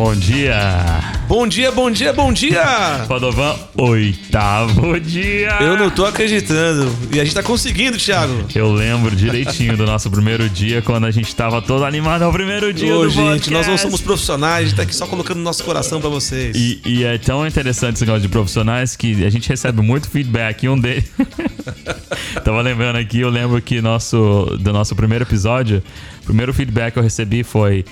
Bom dia. Bom dia, bom dia, bom dia! Padovan, oitavo dia. Eu não tô acreditando. E a gente tá conseguindo, Thiago. Eu lembro direitinho do nosso primeiro dia, quando a gente tava todo animado. É o primeiro dia Ô, do gente, podcast. nós não somos profissionais, a gente tá aqui só colocando nosso coração pra vocês. E, e é tão interessante esse negócio de profissionais que a gente recebe muito feedback. E um deles. Tava lembrando aqui, eu lembro que nosso, do nosso primeiro episódio, o primeiro feedback que eu recebi foi.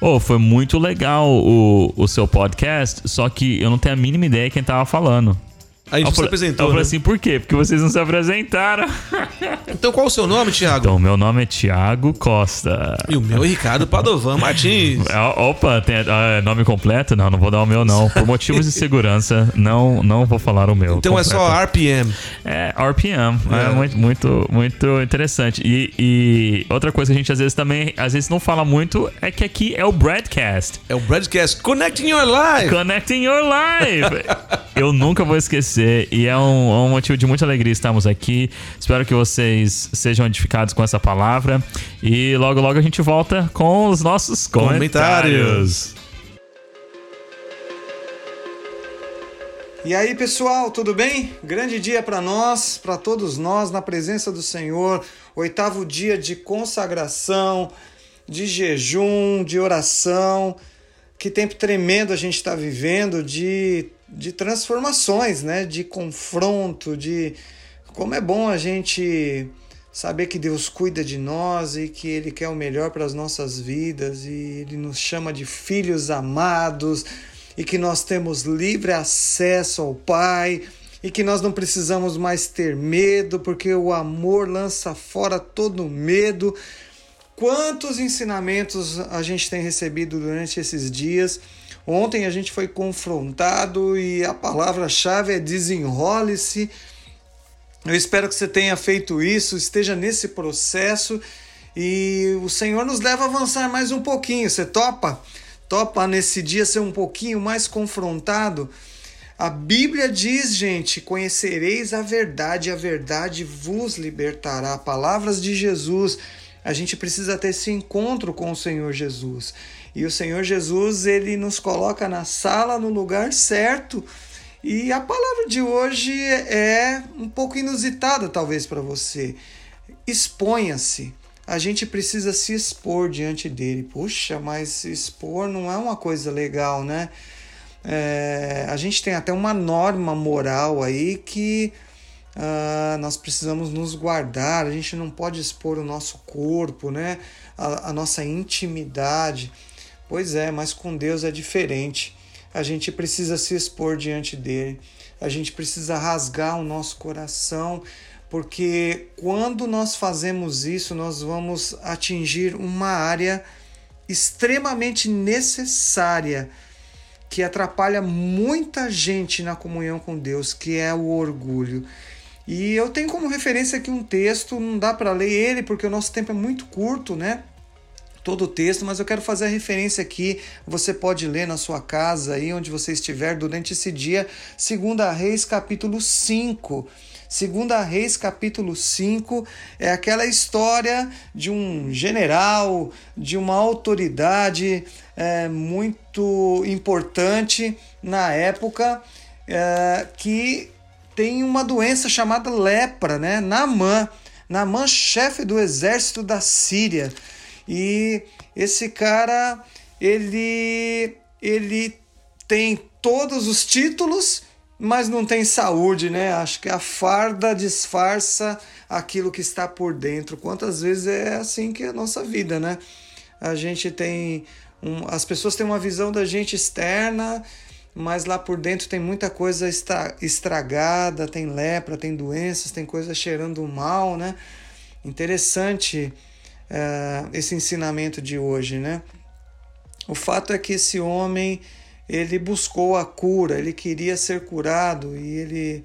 Oh, foi muito legal o, o seu podcast, só que eu não tenho a mínima ideia quem tava falando. A gente eu se falei- apresentou, Eu falei né? assim, por quê? Porque vocês não se apresentaram. Então qual o seu nome, Thiago? Então, meu nome é Thiago Costa. E o meu é Ricardo Padovan Martins. É, Opa, tem ah, nome completo? Não, não vou dar o meu, não. Por motivos de segurança, não, não vou falar o meu. Então é completo. só RPM. É, RPM. É, É. muito, muito, muito interessante. E, e outra coisa que a gente às vezes também, às vezes não fala muito, é que aqui é o broadcast. É o Broadcast Connecting Your Life. Connecting Your Life. Eu nunca vou esquecer e é um, é um motivo de muita alegria estarmos aqui. Espero que vocês sejam edificados com essa palavra e logo logo a gente volta com os nossos comentários. Comentários. E aí, pessoal, tudo bem? Grande dia para nós, para todos nós, na presença do Senhor. Oitavo dia de consagração, de jejum, de oração. Que tempo tremendo a gente está vivendo de, de transformações, né? De confronto, de como é bom a gente saber que Deus cuida de nós e que Ele quer o melhor para as nossas vidas e Ele nos chama de filhos amados e que nós temos livre acesso ao Pai e que nós não precisamos mais ter medo porque o amor lança fora todo medo. Quantos ensinamentos a gente tem recebido durante esses dias? Ontem a gente foi confrontado e a palavra-chave é desenrole-se. Eu espero que você tenha feito isso, esteja nesse processo e o Senhor nos leva a avançar mais um pouquinho. Você topa? Topa nesse dia ser um pouquinho mais confrontado? A Bíblia diz, gente: conhecereis a verdade, a verdade vos libertará. Palavras de Jesus. A gente precisa ter esse encontro com o Senhor Jesus. E o Senhor Jesus, ele nos coloca na sala, no lugar certo. E a palavra de hoje é um pouco inusitada, talvez, para você. Exponha-se. A gente precisa se expor diante dele. Puxa, mas expor não é uma coisa legal, né? É, a gente tem até uma norma moral aí que ah, nós precisamos nos guardar, a gente não pode expor o nosso corpo, né? a, a nossa intimidade. Pois é, mas com Deus é diferente. A gente precisa se expor diante dele, a gente precisa rasgar o nosso coração, porque quando nós fazemos isso, nós vamos atingir uma área extremamente necessária que atrapalha muita gente na comunhão com Deus, que é o orgulho. E eu tenho como referência aqui um texto, não dá para ler ele porque o nosso tempo é muito curto, né? Todo o texto, mas eu quero fazer a referência aqui. Você pode ler na sua casa, aí onde você estiver, durante esse dia, 2 Reis, capítulo 5. 2 Reis, capítulo 5, é aquela história de um general, de uma autoridade é, muito importante na época, é, que tem uma doença chamada lepra, né? Naamã. Naamã, chefe do exército da Síria. E esse cara, ele, ele tem todos os títulos, mas não tem saúde, né? Acho que a farda disfarça aquilo que está por dentro. Quantas vezes é assim que é a nossa vida, né? A gente tem. Um, as pessoas têm uma visão da gente externa, mas lá por dentro tem muita coisa estra- estragada, tem lepra, tem doenças, tem coisa cheirando mal, né? Interessante eh, esse ensinamento de hoje, né? O fato é que esse homem ele buscou a cura, ele queria ser curado e ele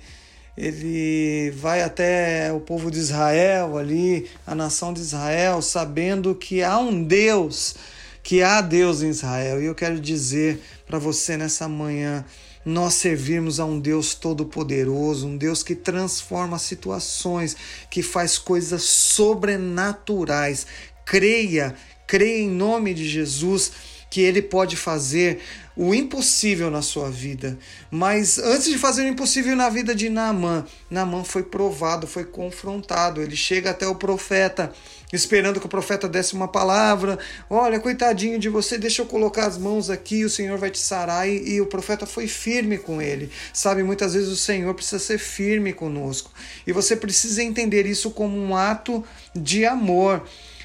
ele vai até o povo de Israel ali, a nação de Israel, sabendo que há um Deus, que há Deus em Israel. E eu quero dizer para você nessa manhã, nós servimos a um Deus todo-poderoso, um Deus que transforma situações, que faz coisas sobrenaturais. Creia, creia em nome de Jesus que ele pode fazer o impossível na sua vida. Mas antes de fazer o impossível na vida de Naamã, Naamã foi provado, foi confrontado. Ele chega até o profeta, esperando que o profeta desse uma palavra. Olha, coitadinho de você, deixa eu colocar as mãos aqui, o Senhor vai te sarar. E, e o profeta foi firme com ele. Sabe, muitas vezes o Senhor precisa ser firme conosco. E você precisa entender isso como um ato de amor.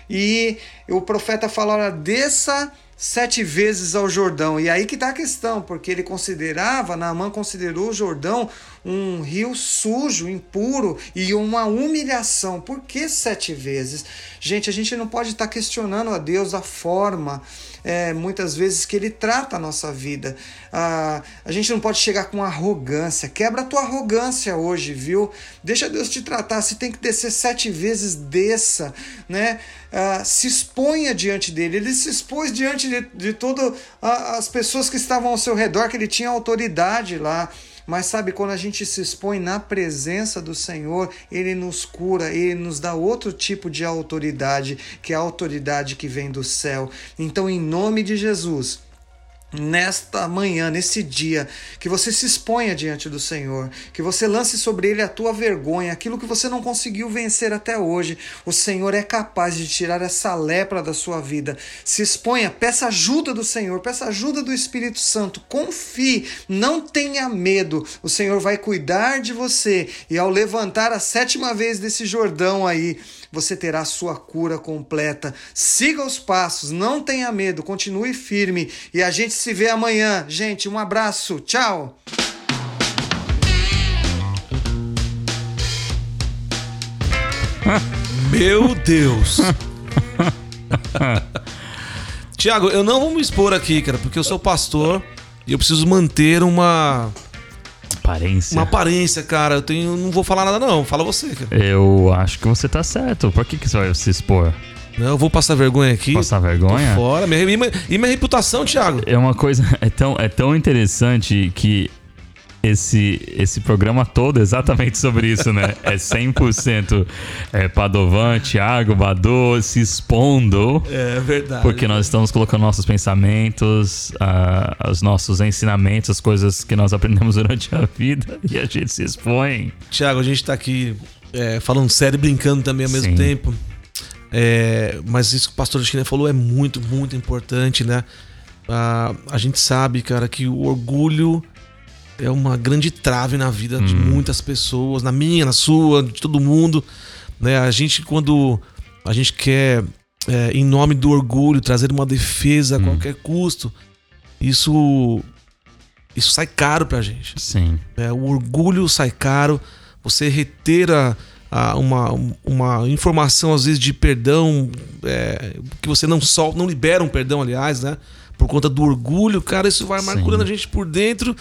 E o profeta fala: olha, desça sete vezes ao Jordão. E aí que está a questão, porque ele considerava, Naamã considerou o Jordão um rio sujo, impuro e uma humilhação. Por que sete vezes? Gente, a gente não pode estar tá questionando a Deus a forma, é, muitas vezes, que Ele trata a nossa vida. Ah, a gente não pode chegar com arrogância. Quebra a tua arrogância hoje, viu? Deixa Deus te tratar. Se tem que descer sete vezes, desça, né? Ah, se exponha diante dele. Ele se expôs diante de, de todas as pessoas que estavam ao seu redor, que ele tinha autoridade lá. Mas sabe, quando a gente se expõe na presença do Senhor, Ele nos cura, Ele nos dá outro tipo de autoridade, que é a autoridade que vem do céu. Então, em nome de Jesus, nesta manhã, nesse dia, que você se exponha diante do Senhor, que você lance sobre ele a tua vergonha, aquilo que você não conseguiu vencer até hoje. O Senhor é capaz de tirar essa lepra da sua vida. Se exponha, peça ajuda do Senhor, peça ajuda do Espírito Santo. Confie, não tenha medo. O Senhor vai cuidar de você e ao levantar a sétima vez desse Jordão aí, você terá sua cura completa. Siga os passos, não tenha medo, continue firme e a gente se vê amanhã. Gente, um abraço, tchau! Meu Deus! Tiago, eu não vou me expor aqui, cara, porque eu sou pastor e eu preciso manter uma aparência. Uma aparência, cara. Eu tenho, não vou falar nada, não. Fala você, cara. Eu acho que você tá certo. Por que, que você vai se expor? Não, eu vou passar vergonha aqui. Passar vergonha? Tô fora. Minha, e, minha, e minha reputação, Thiago? É uma coisa. É tão, é tão interessante que esse, esse programa todo exatamente sobre isso, né? É 100% é, Padovan, Thiago, Badu se expondo. É verdade. Porque nós estamos colocando nossos pensamentos, uh, os nossos ensinamentos, as coisas que nós aprendemos durante a vida e a gente se expõe. Thiago, a gente tá aqui é, falando sério e brincando também ao mesmo Sim. tempo. É, mas isso que o pastor China falou é muito, muito importante, né? Uh, a gente sabe, cara, que o orgulho é uma grande trave na vida de hum. muitas pessoas, na minha, na sua, de todo mundo. Né? A gente, quando a gente quer, é, em nome do orgulho, trazer uma defesa a hum. qualquer custo, isso, isso sai caro pra gente. Sim. É, o orgulho sai caro, você reter a, a uma, uma informação, às vezes, de perdão, é, que você não solta, não libera um perdão, aliás, né? Por conta do orgulho, cara, isso vai amargurando a gente por dentro,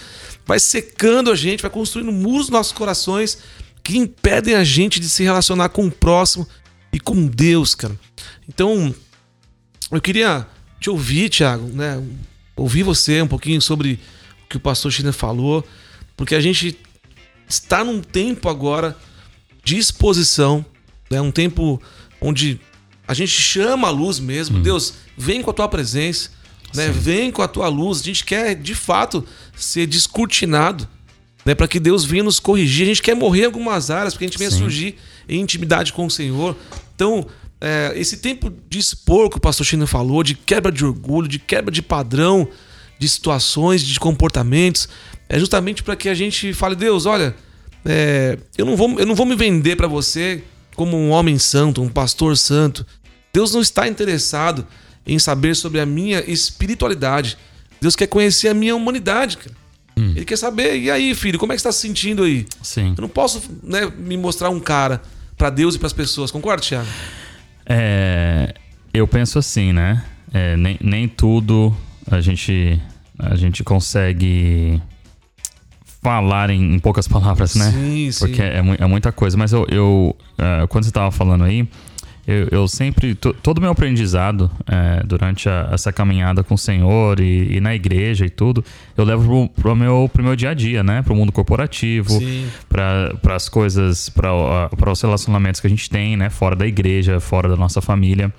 vai secando a gente, vai construindo muros nos nossos corações que impedem a gente de se relacionar com o próximo e com Deus, cara. Então, eu queria te ouvir, Thiago, né? Ouvir você um pouquinho sobre o que o pastor China falou, porque a gente está num tempo agora de exposição, né? Um tempo onde a gente chama a luz mesmo. Hum. Deus, vem com a tua presença né? Vem com a tua luz. A gente quer, de fato, ser descortinado, né? Para que Deus venha nos corrigir. A gente quer morrer em algumas áreas, porque a gente venha Sim. surgir em intimidade com o Senhor. Então, é, esse tempo de expor que o pastor China falou, de quebra de orgulho, de quebra de padrão, de situações, de comportamentos, é justamente para que a gente fale, Deus, olha, é, eu, não vou, eu não vou me vender para você como um homem santo, um pastor santo. Deus não está interessado em saber sobre a minha espiritualidade. Deus quer conhecer a minha humanidade, cara. Hum. Ele quer saber, e aí, filho, como é que você está se sentindo aí? Sim. Eu não posso né, me mostrar um cara para Deus e para as pessoas. Concorda, Thiago? É, eu penso assim, né? É, nem, nem tudo a gente, a gente consegue falar em, em poucas palavras, né? Sim, sim. Porque é, é muita coisa. Mas eu, eu uh, quando você estava falando aí, eu, eu sempre, todo o meu aprendizado é, durante a, essa caminhada com o Senhor e, e, na igreja e tudo, eu levo pro, pro meu, pro meu dia a dia, né? Pro mundo corporativo, para as coisas, para os relacionamentos que a gente tem, né? Fora da igreja, fora da nossa família.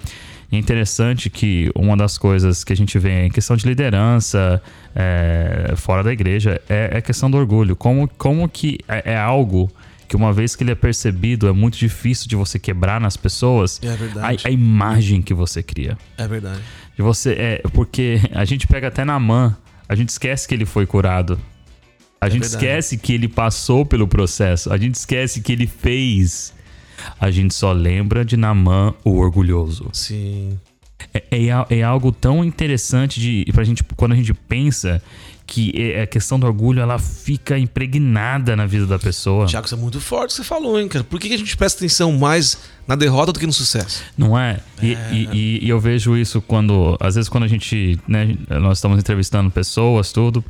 E é interessante que uma das coisas que a gente vê em questão de liderança é, fora da igreja é, é a questão do orgulho. Como, como que é, é algo que uma vez que ele é percebido, é muito difícil de você quebrar nas pessoas É verdade. a, a imagem que você cria. É verdade. De você, é, porque a gente pega até na mão, a gente esquece que ele foi curado. A gente verdade. esquece que ele passou pelo processo. A gente esquece que ele fez. A gente só lembra de Namã, o orgulhoso. Sim. É, é, é algo tão interessante de pra gente quando a gente pensa que é- a questão do orgulho ela fica impregnada na vida da pessoa. Tiago, isso é muito forte que você falou, hein, cara? Por que a gente presta atenção mais na derrota do que no sucesso? Não é? E, e- e- e eu vejo isso quando, às vezes, quando a gente, né, nós estamos entrevistando pessoas, tudo.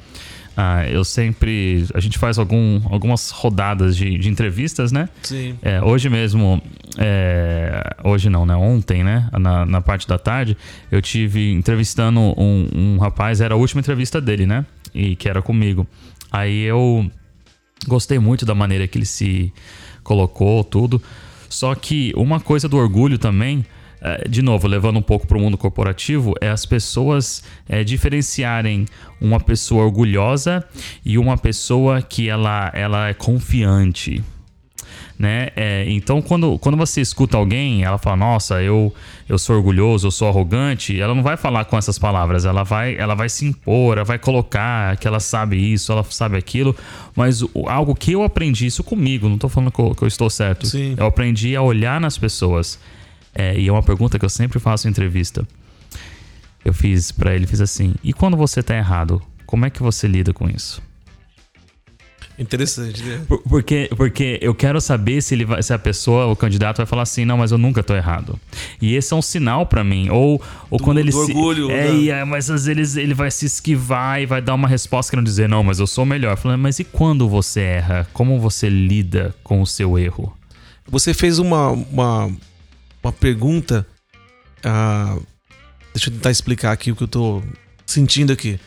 Ah, eu sempre, a gente faz algum, algumas rodadas de, de entrevistas, né? Sim. É, hoje mesmo, é, hoje não, né? Ontem, né? Na, na parte da tarde, eu tive entrevistando um, um rapaz, era a última entrevista dele, né? E que era comigo. Aí eu gostei muito da maneira que ele se colocou, tudo. Só que uma coisa do orgulho também, de novo, levando um pouco para o mundo corporativo, é as pessoas é, diferenciarem uma pessoa orgulhosa e uma pessoa que ela, ela é confiante né? É, então, quando, quando você escuta alguém, ela fala, nossa, eu, eu sou orgulhoso, eu sou arrogante, ela não vai falar com essas palavras, ela vai, ela vai se impor, ela vai colocar que ela sabe isso, ela sabe aquilo, mas o- algo que eu aprendi, isso comigo, não tô falando que eu, que eu estou certo, Sim. eu aprendi a olhar nas pessoas, É, e é uma pergunta que eu sempre faço em entrevista. Eu fiz pra ele, fiz assim, e quando você tá errado, como é que você lida com isso? Interessante, né? Por- Porque, porque eu quero saber se, ele vai, se a pessoa, o candidato, vai falar assim, não, mas eu nunca tô errado. E esse é um sinal pra mim. Ou, ou quando ele do se. orgulho, É, e é, mas às vezes ele vai se esquivar e vai dar uma resposta querendo dizer, não, mas eu sou melhor. Falando, mas e quando você erra? Como você lida com o seu erro? Você fez uma, uma, uma pergunta. ah, deixa eu tentar explicar aqui o que eu tô sentindo aqui.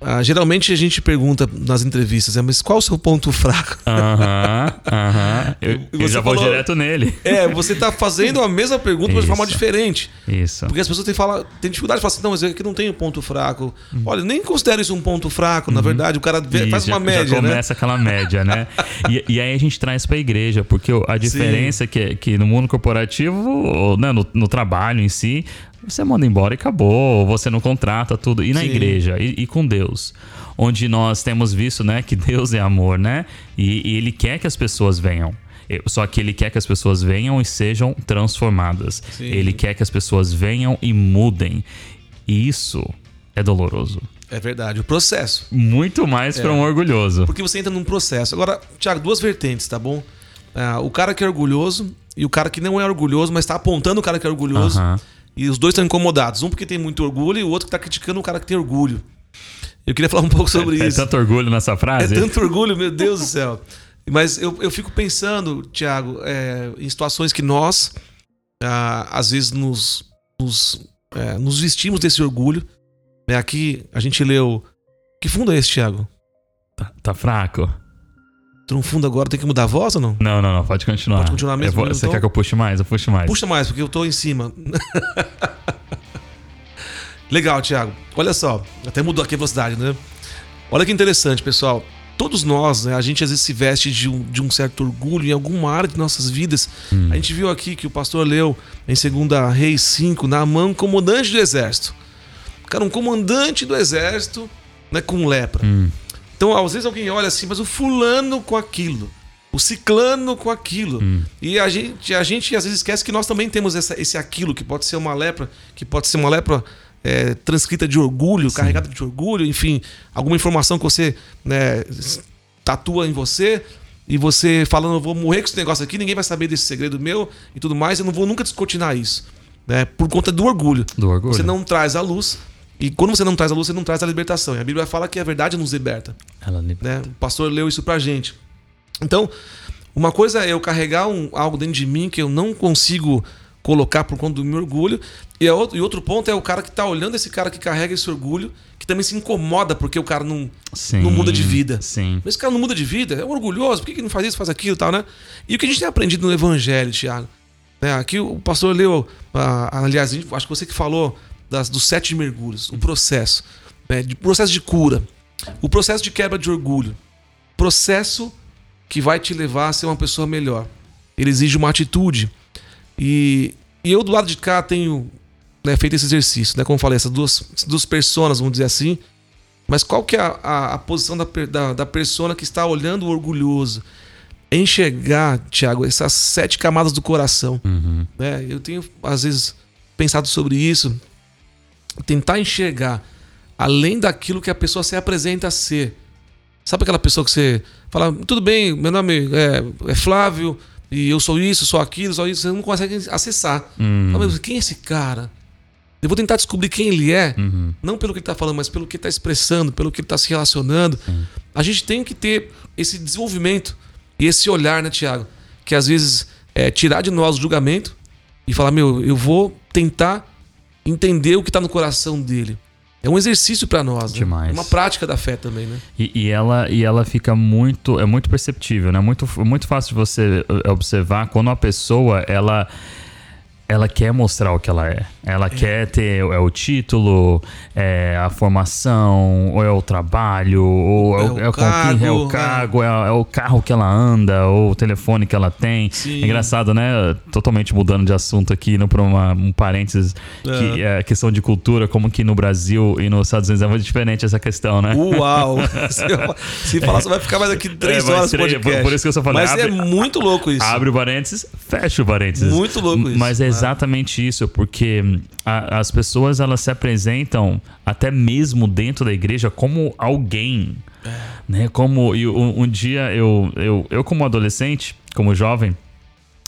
Ah, geralmente a gente pergunta nas entrevistas, é, mas qual o seu ponto fraco? Aham, aham. Eu, E eu você já vou falou- direto nele. É, você tá fazendo a mesma pergunta, mas de forma diferente. Isso. Porque as pessoas têm, fala, têm dificuldade de falar assim, não, mas eu aqui não tenho ponto fraco. Olha, nem considero isso um ponto fraco, na verdade, o cara vê- faz Isso, uma já- média, já né? começa aquela média, né? e, e aí a gente traz pra igreja, porque a diferença é que, que no mundo corporativo, ou, né, no, no trabalho em si, você manda embora e acabou, você não contrata tudo. E na Sim. igreja, e, e com Deus, onde nós temos visto, né, que Deus é amor, né? E, e Ele quer que as pessoas venham. Só que ele quer que as pessoas venham e sejam transformadas. Sim. Ele quer que as pessoas venham e mudem. E isso é doloroso. É verdade, o processo. Muito mais É. para um orgulhoso. Porque você entra num processo. Agora, Thiago, duas vertentes, tá bom? Ah, o cara que é orgulhoso e o cara que não é orgulhoso, mas tá apontando o cara que é orgulhoso. Aham. E os dois estão incomodados. Um porque tem muito orgulho e o outro que tá criticando o cara que tem orgulho. Eu queria falar um pouco sobre É isso. tanto orgulho nessa É frase? tanto orgulho, meu Deus do céu. Mas eu, eu fico pensando, Thiago, é, em situações que nós, ah, às vezes, nos, nos, é, nos vestimos desse orgulho. Né? Aqui a gente leu. Que fundo é esse, Thiago? Tá, tá fraco? Tu não fundo agora, tem que mudar a voz ou não? Não, não, não. Pode continuar. Pode continuar mesmo, vou- você quer que eu puxe mais? Eu puxo mais. Puxa mais, porque eu tô em cima. Legal, Thiago. Olha só, até mudou aqui a velocidade, né? Olha que interessante, pessoal. Todos nós, né, a gente às vezes se veste de um, de um certo orgulho em alguma área de nossas vidas. A gente viu aqui que o pastor leu em 2 Reis 5, na mão comandante do exército. Cara, um comandante do exército né, com lepra. Hum. Então, às vezes alguém olha assim, mas o fulano com aquilo, o ciclano com aquilo. Hum. E a gente, a gente às vezes esquece que nós também temos essa- esse aquilo, que pode ser uma lepra, que pode ser uma lepra é, transcrita de orgulho, carregada de orgulho, enfim, alguma informação que você né, tatua em você. E você falando, eu vou morrer com esse negócio aqui, ninguém vai saber desse segredo meu e tudo mais, eu não vou nunca descortinar isso. Né, por conta do orgulho. Do orgulho? Você não traz a luz. E quando você não traz a luz, você não traz a libertação. E a Bíblia fala que a verdade nos liberta. Ela li- Né? O pastor leu isso pra gente. Então, uma coisa é eu carregar um, algo dentro de mim que eu não consigo colocar por conta do meu orgulho. E, outro, e outro ponto é o cara que tá olhando esse cara que carrega esse orgulho, que também se incomoda porque o cara não, Sim, não muda de vida. Sim. Mas esse cara não muda de vida, é orgulhoso, por que, que não faz isso, faz aquilo e tal, né? E o que a gente tem aprendido no Evangelho, Thiago, Né? Aqui o pastor leu, ah, aliás, acho que você que falou das, dos sete mergulhos, o processo, né? de processo de cura, o processo de quebra de orgulho, processo que vai te levar a ser uma pessoa melhor. Ele exige uma atitude. E, e eu do lado de cá tenho né, feito esse exercício, né? Como eu falei, essas duas, duas personas, vamos dizer assim. Mas qual que é a, a, a posição da, da, da persona que está olhando o orgulhoso? enxergar, Tiago, essas sete camadas do coração. Uhum. Né? Eu tenho, às vezes, pensado sobre isso. Tentar enxergar além daquilo que a pessoa se apresenta a ser. Sabe aquela pessoa que você fala, tudo bem, meu nome é, é Flávio, e eu sou isso, sou aquilo, sou isso, você não consegue acessar. Uhum. Fala, quem é esse cara? Eu vou tentar descobrir quem ele é, Uhum. não pelo que ele está falando, mas pelo que ele está expressando, pelo que ele está se relacionando. A gente tem que ter esse desenvolvimento e esse olhar, né, Tiago? Que às vezes é tirar de nós o julgamento e falar, meu, eu vou tentar entender o que está no coração dele. É um exercício para nós, né? Demais. É uma prática da fé também, né? E, e ela, e ela fica muito, é muito perceptível, né? Muito, muito fácil de você eh, observar quando a pessoa, ela, ela quer mostrar o que ela é. Ela quer ter é o título, é a formação, ou é o trabalho, ou é, É o, é o cargo, é o é. cargo, é, é o carro que ela anda, ou o telefone que ela tem. Sim. É engraçado, né? Totalmente mudando de assunto aqui, indo para um parênteses, que é a questão de cultura, como que no Brasil e nos Estados Unidos é muito diferente essa questão, né? Uau! Se- falar, você vai ficar mais aqui três É, horas podcast. por- por isso que eu só falei, Mas é abre- muito louco isso. Abre o parênteses, fecha o parênteses. Muito louco isso, Mas é né? Exatamente isso, porque hum, a- as pessoas elas se apresentam até mesmo dentro da igreja como alguém. É. Né? Como e um, um dia eu, eu, eu, como adolescente, como jovem,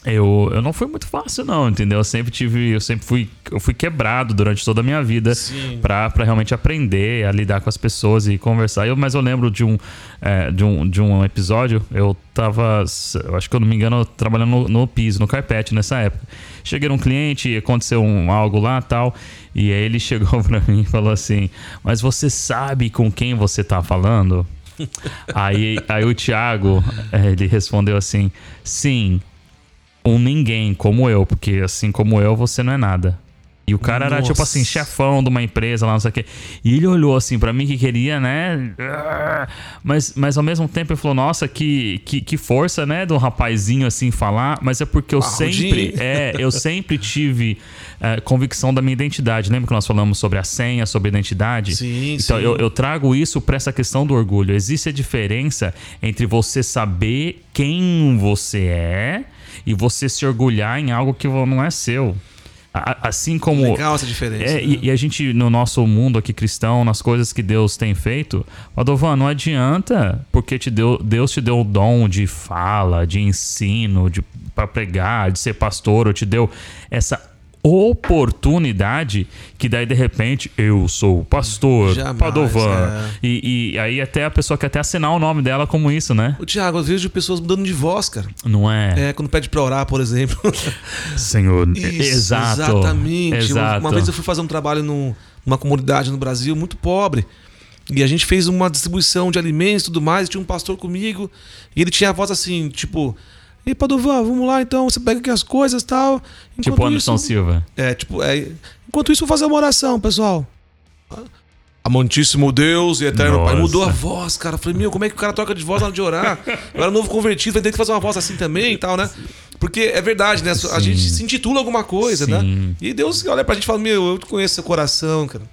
eu, eu não fui muito fácil, não, entendeu? Eu sempre tive. Eu sempre fui. Eu fui quebrado durante toda a minha vida pra realmente aprender a lidar com as pessoas e conversar. Eu, mas eu lembro de um, é, de um, de um episódio, eu tava. Eu acho que eu não me engano, trabalhando no, no piso, no carpete nessa época. Cheguei num cliente, aconteceu um, algo lá tal. E aí ele chegou pra mim e falou assim: Mas você sabe com quem você tá falando? aí, aí o Thiago, é, ele respondeu assim: Sim, um ninguém como eu, porque assim como eu, você não é nada. E o cara era tipo assim, Nossa. chefão de uma empresa lá, não sei o quê. E ele olhou assim pra mim que queria, né? Mas, mas ao mesmo tempo ele falou: Nossa, que, que, que força, né? Do rapazinho assim falar. Mas é porque eu Parrudinho. sempre. É, eu sempre tive é, convicção da minha identidade. Lembra que nós falamos sobre a senha, sobre identidade? Sim, Então sim. eu, eu trago isso para essa questão do orgulho. Existe a diferença entre você saber quem você é e você se orgulhar em algo que não é seu. Assim como. Legal essa diferença. É, né? e, e a gente, no nosso mundo aqui cristão, nas coisas que Deus tem feito, Padovan, não adianta porque te deu, Deus te deu o dom de fala, de ensino, de para pregar, de ser pastor, ou te deu essa oportunidade que daí de repente eu sou o pastor Jamais, Padovan é. e, e aí até a pessoa quer até assinar o nome dela como isso né O Tiago, eu vejo pessoas mudando de voz, cara. não é, É, quando pede pra orar, por exemplo. Senhor Isso, exato Exatamente. exato Uma vez eu fui fazer um trabalho num- numa comunidade no Brasil muito pobre. E a gente fez uma distribuição de alimentos e tudo mais. Tinha um pastor comigo. E ele tinha a voz assim, tipo. Ei, Padovan, vamos lá então. Você pega aqui as coisas e tal. Enquanto tipo Anderson isso- Silva É, tipo, é, enquanto isso, vou fazer uma oração, pessoal. Amantíssimo Deus e eterno Pai. Nossa. Mudou a voz, cara. Falei, meu, como é que o cara troca de voz na hora de orar? Eu era novo convertido, vai ter que fazer uma voz assim também e tal, né? Porque é verdade, né? A Sim. gente se intitula alguma coisa, né? Sim. E Deus olha pra gente e fala, meu, eu conheço seu coração, cara.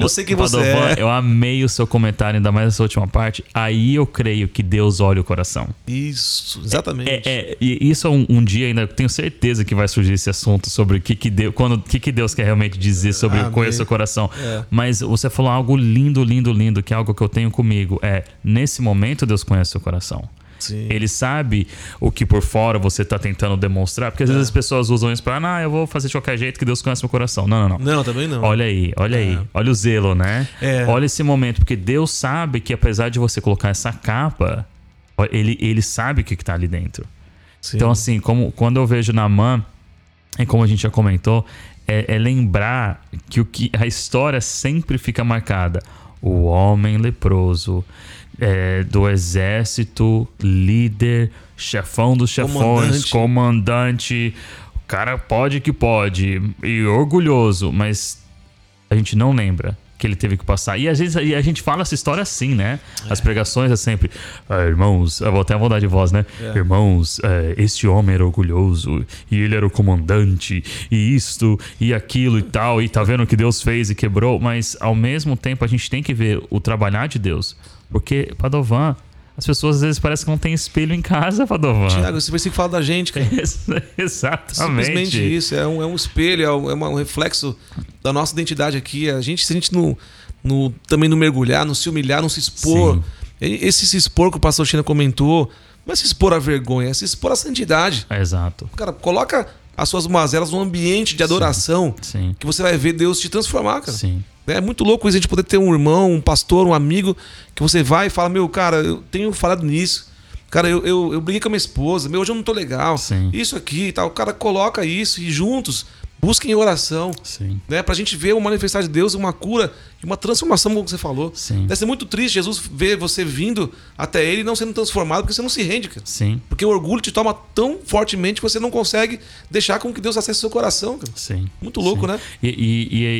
Eu sei você Padovan, é. Eu amei o seu comentário, ainda mais essa última parte. Aí eu creio que Deus olha o coração. Isso, exatamente. É, é, e isso é um, um dia ainda tenho certeza que vai surgir esse assunto sobre o que que Deus, quando, o que que Deus quer realmente dizer sobre Amém. conhecer o coração. É. Mas você falou algo lindo, lindo, lindo, que é algo que eu tenho comigo. É, nesse momento Deus conhece o coração. Sim. Ele sabe o que por fora você tá tentando demonstrar, porque às vezes as pessoas usam isso pra, ah, eu vou fazer de qualquer jeito que Deus conhece meu coração. Não, não, não. Não, também não. Olha aí, olha aí. Olha o zelo, né? É. Olha esse momento, porque Deus sabe que apesar de você colocar essa capa, ele, ele sabe o que, que tá ali dentro. Sim. Então, assim, como, quando eu vejo Naamã, e como a gente já comentou, é, é lembrar que, o que a história sempre fica marcada. O homem leproso é, do exército, líder, chefão dos chefões, Comandante. comandante, o cara pode que pode, e orgulhoso, mas a gente não lembra que ele teve que passar. E às vezes a gente fala essa história assim, né? As pregações é sempre, ah, irmãos, eu vou até mudar de voz, né? É. Irmãos, é, este homem era orgulhoso e ele era o comandante e isto e aquilo e tal, e tá vendo o que Deus fez e quebrou, mas ao mesmo tempo a gente tem que ver o trabalhar de Deus. Porque Padovan, as pessoas às vezes parecem que não tem espelho em casa, Padovan. Tiago, você precisa falar da gente, cara. Exatamente. Simplesmente isso. É um, é um espelho, é um, é um reflexo da nossa identidade aqui. A gente, se a gente não, não, também não mergulhar, não se humilhar, não se expor. Sim. Esse se expor que o pastor China comentou, não é se expor à vergonha, é se expor à santidade. É exato. Cara, coloca as suas mazelas num ambiente de adoração Sim. Sim. que você vai ver Deus te transformar, cara. Sim. É muito louco isso, a gente poder ter um irmão, um pastor, um amigo, que você vai e fala, meu, cara, eu tenho falado nisso. Cara, eu, eu, eu briguei com a minha esposa, meu, hoje eu não tô legal. Sim. Isso aqui e tal. O cara coloca isso e juntos busquem oração. Sim. Né, pra gente ver o manifestar de Deus, uma cura e uma transformação, como você falou. Sim. Deve ser muito triste Jesus ver você vindo até ele e não sendo transformado, porque você não se rende, cara. Sim. Porque o orgulho te toma tão fortemente que você não consegue deixar com que Deus acesse seu coração, cara. Sim. Muito louco, Sim. né? E,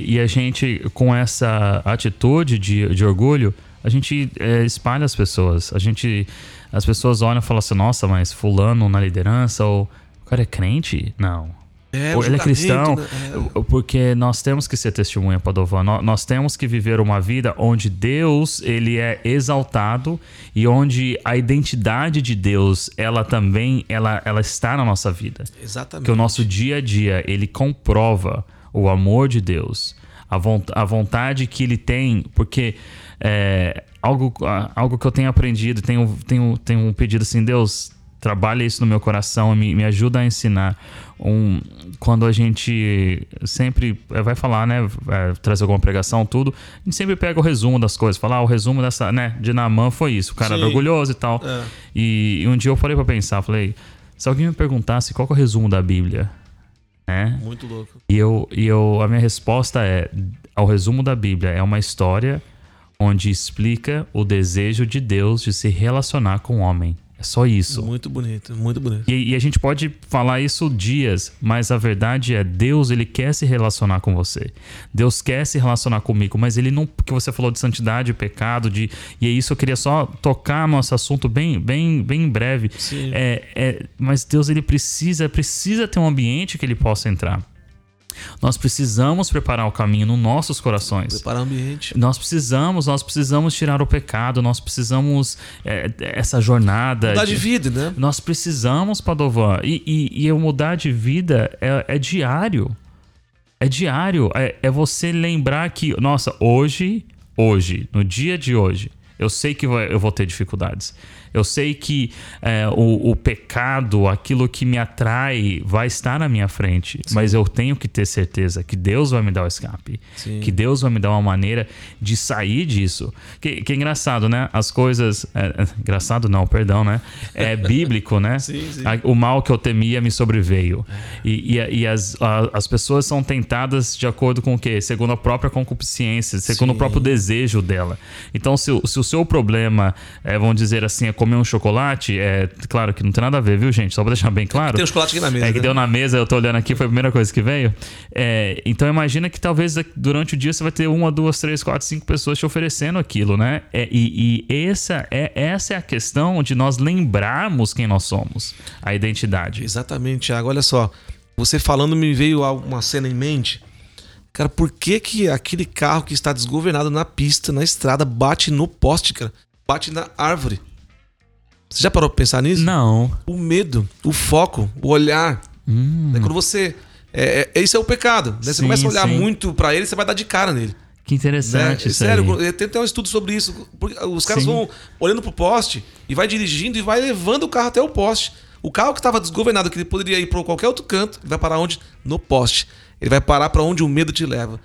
e, e, a gente, com essa atitude de, de orgulho, a gente é, espalha as pessoas. A gente. As pessoas olham e falam assim, nossa, mas fulano na liderança, ou o cara é crente? Não é, ele é cristão, né? é. porque nós temos que ser testemunha, Padovan. Nós temos que viver uma vida onde Deus ele é exaltado e onde a identidade de Deus ela também ela, ela está na nossa vida. Exatamente. Que o nosso dia a dia ele comprova o amor de Deus, a, a vontade que Ele tem, porque é, algo, algo que eu tenho aprendido, tenho, tenho, tenho pedido assim, Deus trabalha isso no meu coração, me, me ajuda a ensinar. Um, quando a gente sempre vai falar, né, vai trazer alguma pregação, tudo, a gente sempre pega o resumo das coisas, falar, ah, o resumo dessa, né, de Naamã foi isso, o cara era orgulhoso e tal. É. E, e, um dia eu falei para pensar, falei, se alguém me perguntasse qual é o resumo da Bíblia, né? Muito louco. E eu, e eu, a minha resposta é, ao resumo da Bíblia é uma história onde explica o desejo de Deus de se relacionar com o homem. É só isso. Muito bonito, muito bonito. E, e, a gente pode falar isso dias, mas a verdade é Deus ele quer se relacionar com você. Deus quer se relacionar comigo, mas ele não porque você falou de santidade, pecado, de e é isso eu queria só tocar nosso assunto bem, bem, bem em breve. Sim. É, é, mas Deus ele precisa, precisa ter um ambiente que ele possa entrar. Nós precisamos preparar o caminho nos nossos corações. Preparar o ambiente. Nós precisamos, nós precisamos tirar o pecado, nós precisamos é, essa jornada. Mudar de, de, vida, né? Nós precisamos, Padovan. E, e, e mudar de vida é, é diário. É diário. É, é você lembrar que, nossa, hoje, hoje, no dia de hoje, eu sei que eu vou ter dificuldades. Eu sei que é, o, o, pecado, aquilo que me atrai, vai estar na minha frente. Sim. Mas eu tenho que ter certeza que Deus vai me dar o escape. Sim. Que Deus vai me dar uma maneira de sair disso. Que, que é engraçado, né? As coisas. É, é engraçado não, perdão, né? É bíblico, né? sim, sim. O mal que eu temia me sobreveio. E, e, e as, a, as pessoas são tentadas de acordo com o quê? Segundo a própria concupiscência, segundo o próprio desejo dela. Então, se, se o seu problema, é, vamos dizer assim, é comer um chocolate, é claro que não tem nada a ver, viu, gente? Só pra deixar bem claro. É tem um chocolate aqui na mesa. É que né? deu na mesa, eu tô olhando aqui, foi a primeira coisa que veio. É, então imagina que talvez durante o dia você vai ter uma, duas, três, quatro, cinco pessoas te oferecendo aquilo, né? É, e, e essa, é, essa é a questão de nós lembrarmos quem nós somos, a identidade. Exatamente, Thiago. Olha só, você falando me veio uma cena em mente. Cara, por que, que aquele carro que está desgovernado na pista, na estrada, bate no poste, cara? Bate na árvore. Você já parou pra pensar nisso? Não. O medo, o foco, o olhar. Hum. É quando você. É, é, esse é o pecado. Né? Você sim, começa a olhar sim. muito para ele, você vai dar de cara nele. Que interessante. Né? Sério, aí. tem até um estudo sobre isso. Os caras sim. vão olhando pro poste e vai dirigindo e vai levando o carro até o poste. O carro que estava desgovernado, que ele poderia ir para qualquer outro canto, vai parar onde? No poste. Ele vai parar para onde o medo te leva.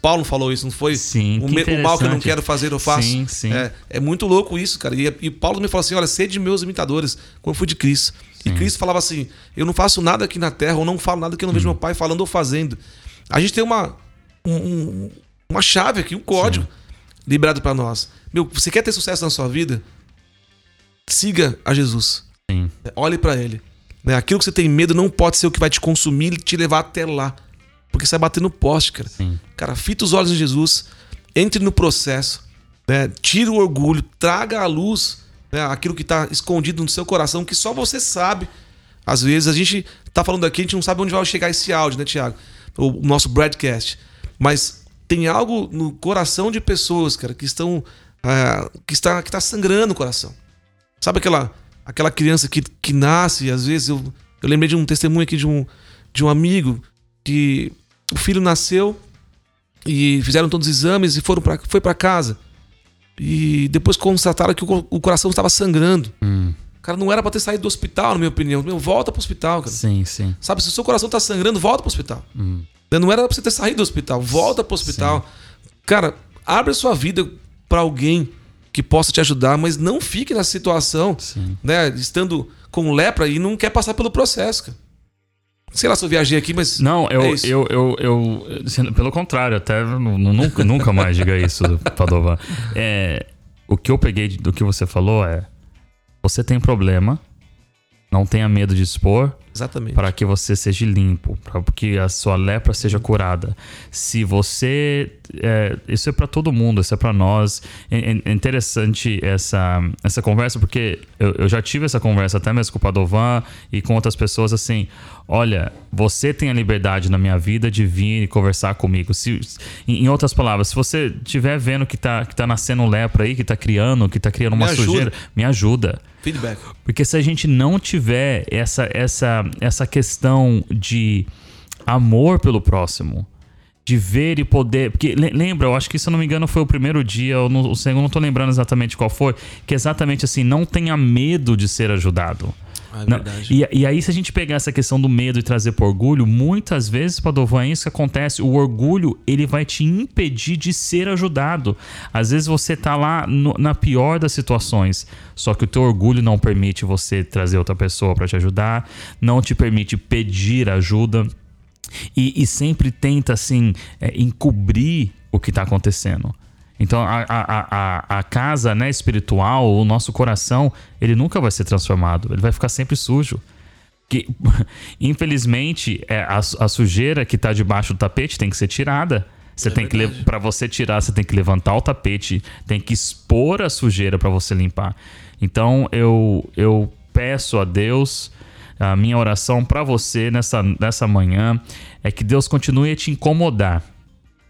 Paulo falou isso, não foi? Sim. O, me, o, mal que eu não quero fazer, eu faço. Sim, sim. É, é muito louco isso, cara. E, e Paulo me falou assim: olha, sede meus imitadores, quando eu fui de Cristo. Sim. E Cristo falava assim: eu não faço nada aqui na terra, ou não falo nada que eu não vejo hum. meu pai falando ou fazendo. A gente tem uma, um, uma chave aqui, um código sim. liberado para nós. Meu, você quer ter sucesso na sua vida? Siga a Jesus. Sim. Olhe para ele. Né? Aquilo que você tem medo não pode ser o que vai te consumir e te levar até lá. Porque você vai bater no poste, cara. Sim. Cara, fita os olhos em Jesus, entre no processo, né? tira o orgulho, traga à luz né? aquilo que está escondido no seu coração, que só você sabe. Às vezes a gente tá falando aqui, a gente não sabe onde vai chegar esse áudio, né, Tiago? O nosso broadcast. Mas tem algo no coração de pessoas, cara, que estão. Uh, que, está, que está sangrando o coração. Sabe aquela, aquela criança que, que nasce, às vezes eu, eu lembrei de um testemunho aqui de um, de um amigo que o filho nasceu e fizeram todos os exames e foram pra, foi para casa. E depois constataram que o, o coração estava sangrando. Hum. Cara, não era para ter saído do hospital, na minha opinião. Meu, volta pro hospital, cara. Sim, sim. Sabe, se o seu coração tá sangrando, volta pro hospital. Hum. Não era pra você ter saído do hospital, volta pro hospital. Sim. Cara, abre a sua vida para alguém que possa te ajudar, mas não fique na situação, Sim. né, estando com lepra e não quer passar pelo processo, cara. Sei lá se eu viajei aqui, mas. Não, eu, é eu, eu, eu, eu, Pelo contrário, até nunca, nunca mais diga isso, Padova. É, o que eu peguei do que você falou é: você tem problema, não tenha medo de expor. Exatamente. Para que você seja limpo, para que a sua lepra seja curada. Se você. É, isso é para todo mundo, isso é para nós. É, é, interessante essa, essa conversa, porque eu, eu, já tive essa conversa até mesmo com o Padovan e com outras pessoas assim. Olha, você tem a liberdade na minha vida de vir e conversar comigo. Se, em outras palavras, se você estiver vendo que está que tá nascendo lepra aí, que está criando, que está criando uma me sujeira, me ajuda. Feedback. Porque se a gente não tiver essa, essa, essa questão de amor pelo próximo, de ver e poder. Porque lembra, eu acho que se eu não me engano foi o primeiro dia, ou o segundo, não tô lembrando exatamente qual foi, que exatamente assim, não tenha medo de ser ajudado. Ah, é não, e, e, aí, se a gente pegar essa questão do medo e trazer para orgulho, muitas vezes, Padovan, é isso que acontece. O orgulho, ele vai te impedir de ser ajudado. Às vezes você tá lá no, na pior das situações, só que o teu orgulho não permite você trazer outra pessoa para te ajudar, não te permite pedir ajuda. E, e sempre tenta, assim, é, encobrir o que está acontecendo. Então a, a, a, a, casa né, espiritual, o nosso coração, ele nunca vai ser transformado, ele vai ficar sempre sujo. Que, infelizmente, é, a, a sujeira que está debaixo do tapete tem que ser tirada. Você é tem que para você tirar, você tem que levantar o tapete, tem que expor a sujeira para você limpar. Então eu eu peço a Deus, a minha oração para você nessa, nessa manhã é que Deus continue a te incomodar,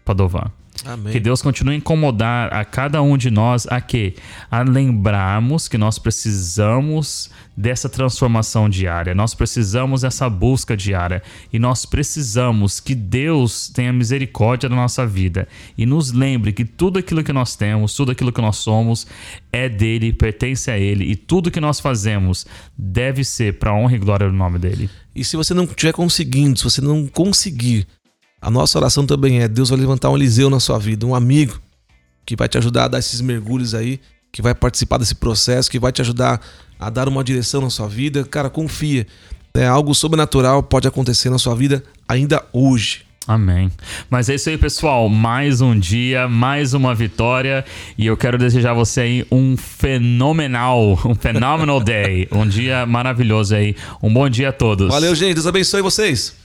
Padovan. Amém. Que Deus continue a incomodar a cada um de nós a quê? A lembrarmos que nós precisamos dessa transformação diária, nós precisamos dessa busca diária e nós precisamos que Deus tenha misericórdia da nossa vida e nos lembre que tudo aquilo que nós temos, tudo aquilo que nós somos é dele, pertence a ele e tudo que nós fazemos deve ser para honra e glória do nome dele. E se você não estiver conseguindo, se você não conseguir a nossa oração também é: Deus vai levantar um Eliseu na sua vida, um amigo que vai te ajudar a dar esses mergulhos aí, que vai participar desse processo, que vai te ajudar a dar uma direção na sua vida. Cara, confia. É, algo sobrenatural pode acontecer na sua vida ainda hoje. Amém. Mas é isso aí, pessoal. Mais um dia, mais uma vitória. E eu quero desejar a você aí um fenomenal, um phenomenal day. Um dia maravilhoso aí. Um bom dia a todos. Valeu, gente. Deus abençoe vocês.